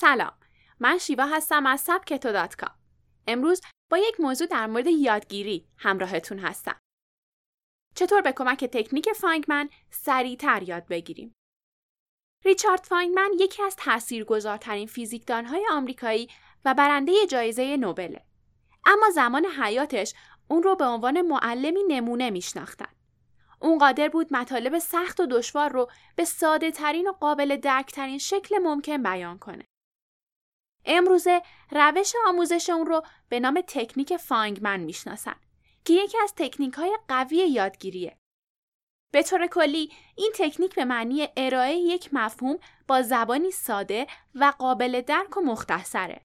سلام. من شیوا هستم از سبکتو dot com. امروز با یک موضوع در مورد یادگیری همراهتون هستم. چطور به کمک تکنیک فاینمن سریعتر یاد بگیریم؟ ریچارد فاینمن یکی از تاثیرگذارترین فیزیکدانهای آمریکایی و برنده جایزه نوبله اما زمان حیاتش اون رو به عنوان معلمی نمونه میشناختن. اون قادر بود مطالب سخت و دشوار رو به ساده ترین و قابل درک ترین شکل ممکن بیان کنه. امروزه روش آموزش اون رو به نام تکنیک فاینگمن می‌شناسن که یکی از تکنیک های قوی یادگیریه. به طور کلی این تکنیک به معنی ارائه یک مفهوم با زبانی ساده و قابل درک و مختصره.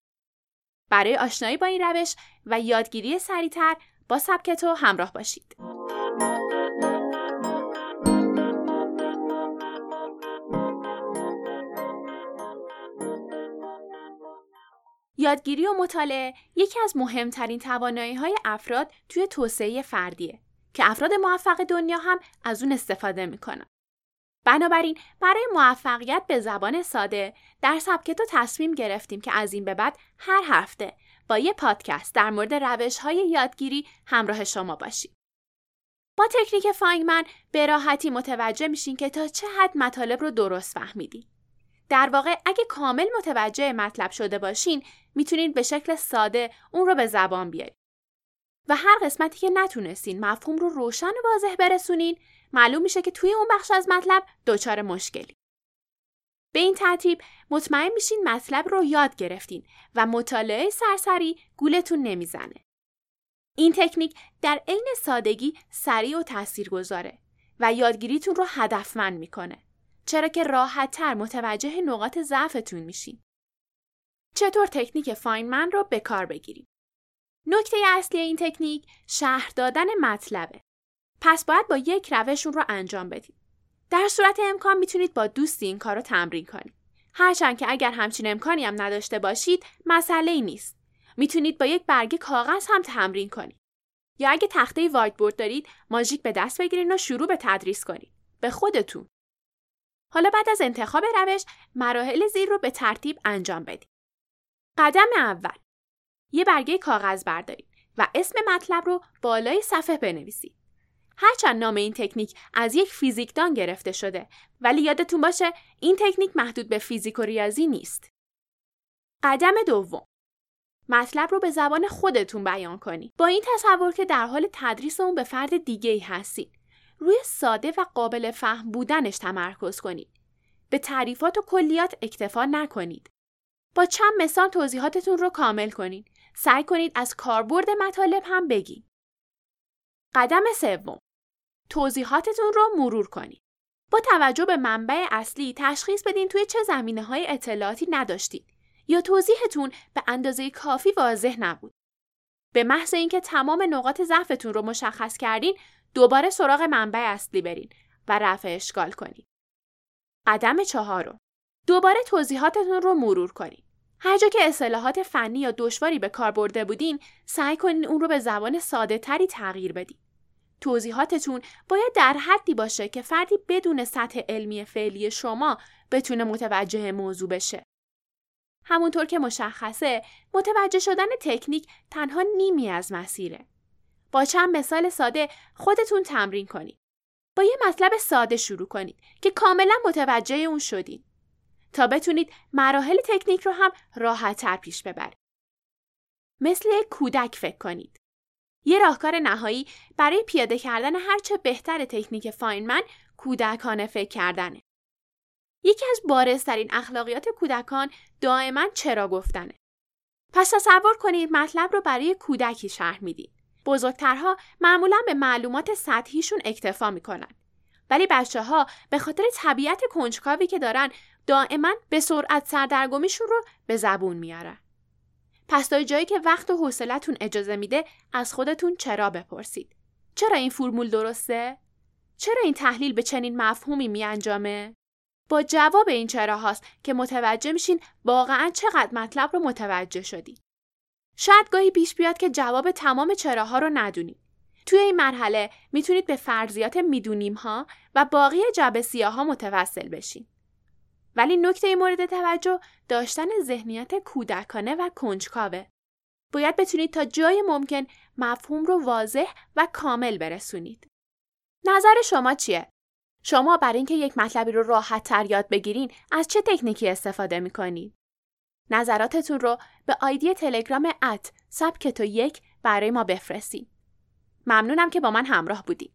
برای آشنایی با این روش و یادگیری سریعتر با سبکتو همراه باشید. یادگیری و مطالعه یکی از مهمترین توانایی های افراد توی توسعه فردیه که افراد موفق دنیا هم از اون استفاده می‌کنن. بنابراین برای موفقیت به زبان ساده در سبکتو تصمیم گرفتیم که از این به بعد هر هفته با یه پادکست در مورد روش های یادگیری همراه شما باشیم. با تکنیک فاینگمن به راحتی متوجه میشین که تا چه حد مطالب رو درست فهمیدین. در واقع اگه کامل متوجه مطلب شده باشین می‌تونید به شکل ساده اون رو به زبان بیارید. و هر قسمتی که نتونستین مفهوم رو روشن و واضح برسونین معلوم میشه که توی اون بخش از مطلب دچار مشکلی. به این ترتیب مطمئن میشین مطلب رو یاد گرفتین و مطالعه سرسری گولتون نمی‌زنه. این تکنیک در عین سادگی سریع و تاثیرگذاره و یادگیریتون رو هدفمند می‌کنه. چرا که راحتتر متوجه نقاط ضعفتون میشین. چطور تکنیک فاینمن رو به کار بگیریم؟ نکته اصلی این تکنیک شهر دادن مطلبه. پس باید با یک روشون رو انجام بدید. در صورت امکان می‌تونید با دوستی این کار رو تمرین کنید. هرچند که اگر همچین امکانی هم نداشته باشید مسئله ای نیست. می‌تونید با یک برگه کاغذ هم تمرین کنید. یا اگه تخته وایت بورد دارید ماژیک به دست بگیرید و شروع به تدریس کنید. به خودتون. حالا بعد از انتخاب روش مراحل زیر رو به ترتیب انجام بدید. قدم اول یه برگه کاغذ بردارید و اسم مطلب رو بالای صفحه بنویسید. هرچند نام این تکنیک از یک فیزیکدان گرفته شده ولی یادتون باشه این تکنیک محدود به فیزیک و ریاضی نیست. قدم دوم مطلب رو به زبان خودتون بیان کنید. با این تصور که در حال تدریس اون به فرد دیگه ای هستید. روی ساده و قابل فهم بودنش تمرکز کنید. به تعریفات و کلیات اکتفا نکنید. با چند مثال توضیحاتتون رو کامل کنید. سعی کنید از کاربرد مطالب هم بگید. قدم سوم توضیحاتتون رو مرور کنید. با توجه به منبع اصلی تشخیص بدین توی چه زمینه های اطلاعاتی نداشتید یا توضیحتون به اندازه کافی واضح نبود. به محض اینکه تمام نقاط ضعفتون رو مشخص کردین دوباره سراغ منبع اصلی برین و رفع اشکال کنید. قدم چهارم دوباره توضیحاتتون رو مرور کنید. هر جا که اصطلاحات فنی یا دشواری به کار برده بودین سعی کنین اون رو به زبان ساده تری تغییر بدین. توضیحاتتون باید در حدی باشه که فردی بدون سطح علمی فعلی شما بتونه متوجه موضوع بشه. همونطور که مشخصه متوجه شدن تکنیک تنها نیمی از مسیره. با چند مثال ساده خودتون تمرین کنید. با یه مطلب ساده شروع کنید که کاملا متوجه اون شدید تا بتونید مراحل تکنیک رو هم راحتتر پیش ببرید. مثل یک کودک فکر کنید. یه راهکار نهایی برای پیاده کردن هرچه بهتر تکنیک فاینمن کودکانه فکر کردنه. یکی از بارزترین اخلاقیات کودکان دائما چرا گفتنه. پس تصور کنید مطلب رو برای کودکی شرح می‌دید. بزرگترها معمولا به معلومات سطحیشون اکتفا می‌کنن. ولی بچه ها به خاطر طبیعت کنجکاوی که دارن دائما به سرعت سردرگمیشون رو به زبون میارن. پس تا جایی که وقت و حوصلتون اجازه میده از خودتون چرا بپرسید. چرا این فرمول درسته؟ چرا این تحلیل به چنین مفهومی میانجامه؟ با جواب این چرا هاست که متوجه میشین واقعا چقدر مطلب رو متوجه شدید. شاید گاهی پیش بیاد که جواب تمام چراها رو ندونید. توی این مرحله می‌تونید به فرضیات می‌دونیم ها و باقی جبه سیاه ها متوسل بشین. ولی نکته مورد توجه داشتن ذهنیت کودکانه و کنجکاوه. باید بتونید تا جای ممکن مفهوم رو واضح و کامل برسونید. نظر شما چیه؟ شما برای اینکه یک مطلبی رو راحت تر یاد بگیرین از چه تکنیکی استفاده می‌کنید؟ نظراتتون رو به آیدی تلگرام ات سبکتو یک برای ما بفرستید. ممنونم که با من همراه بودید.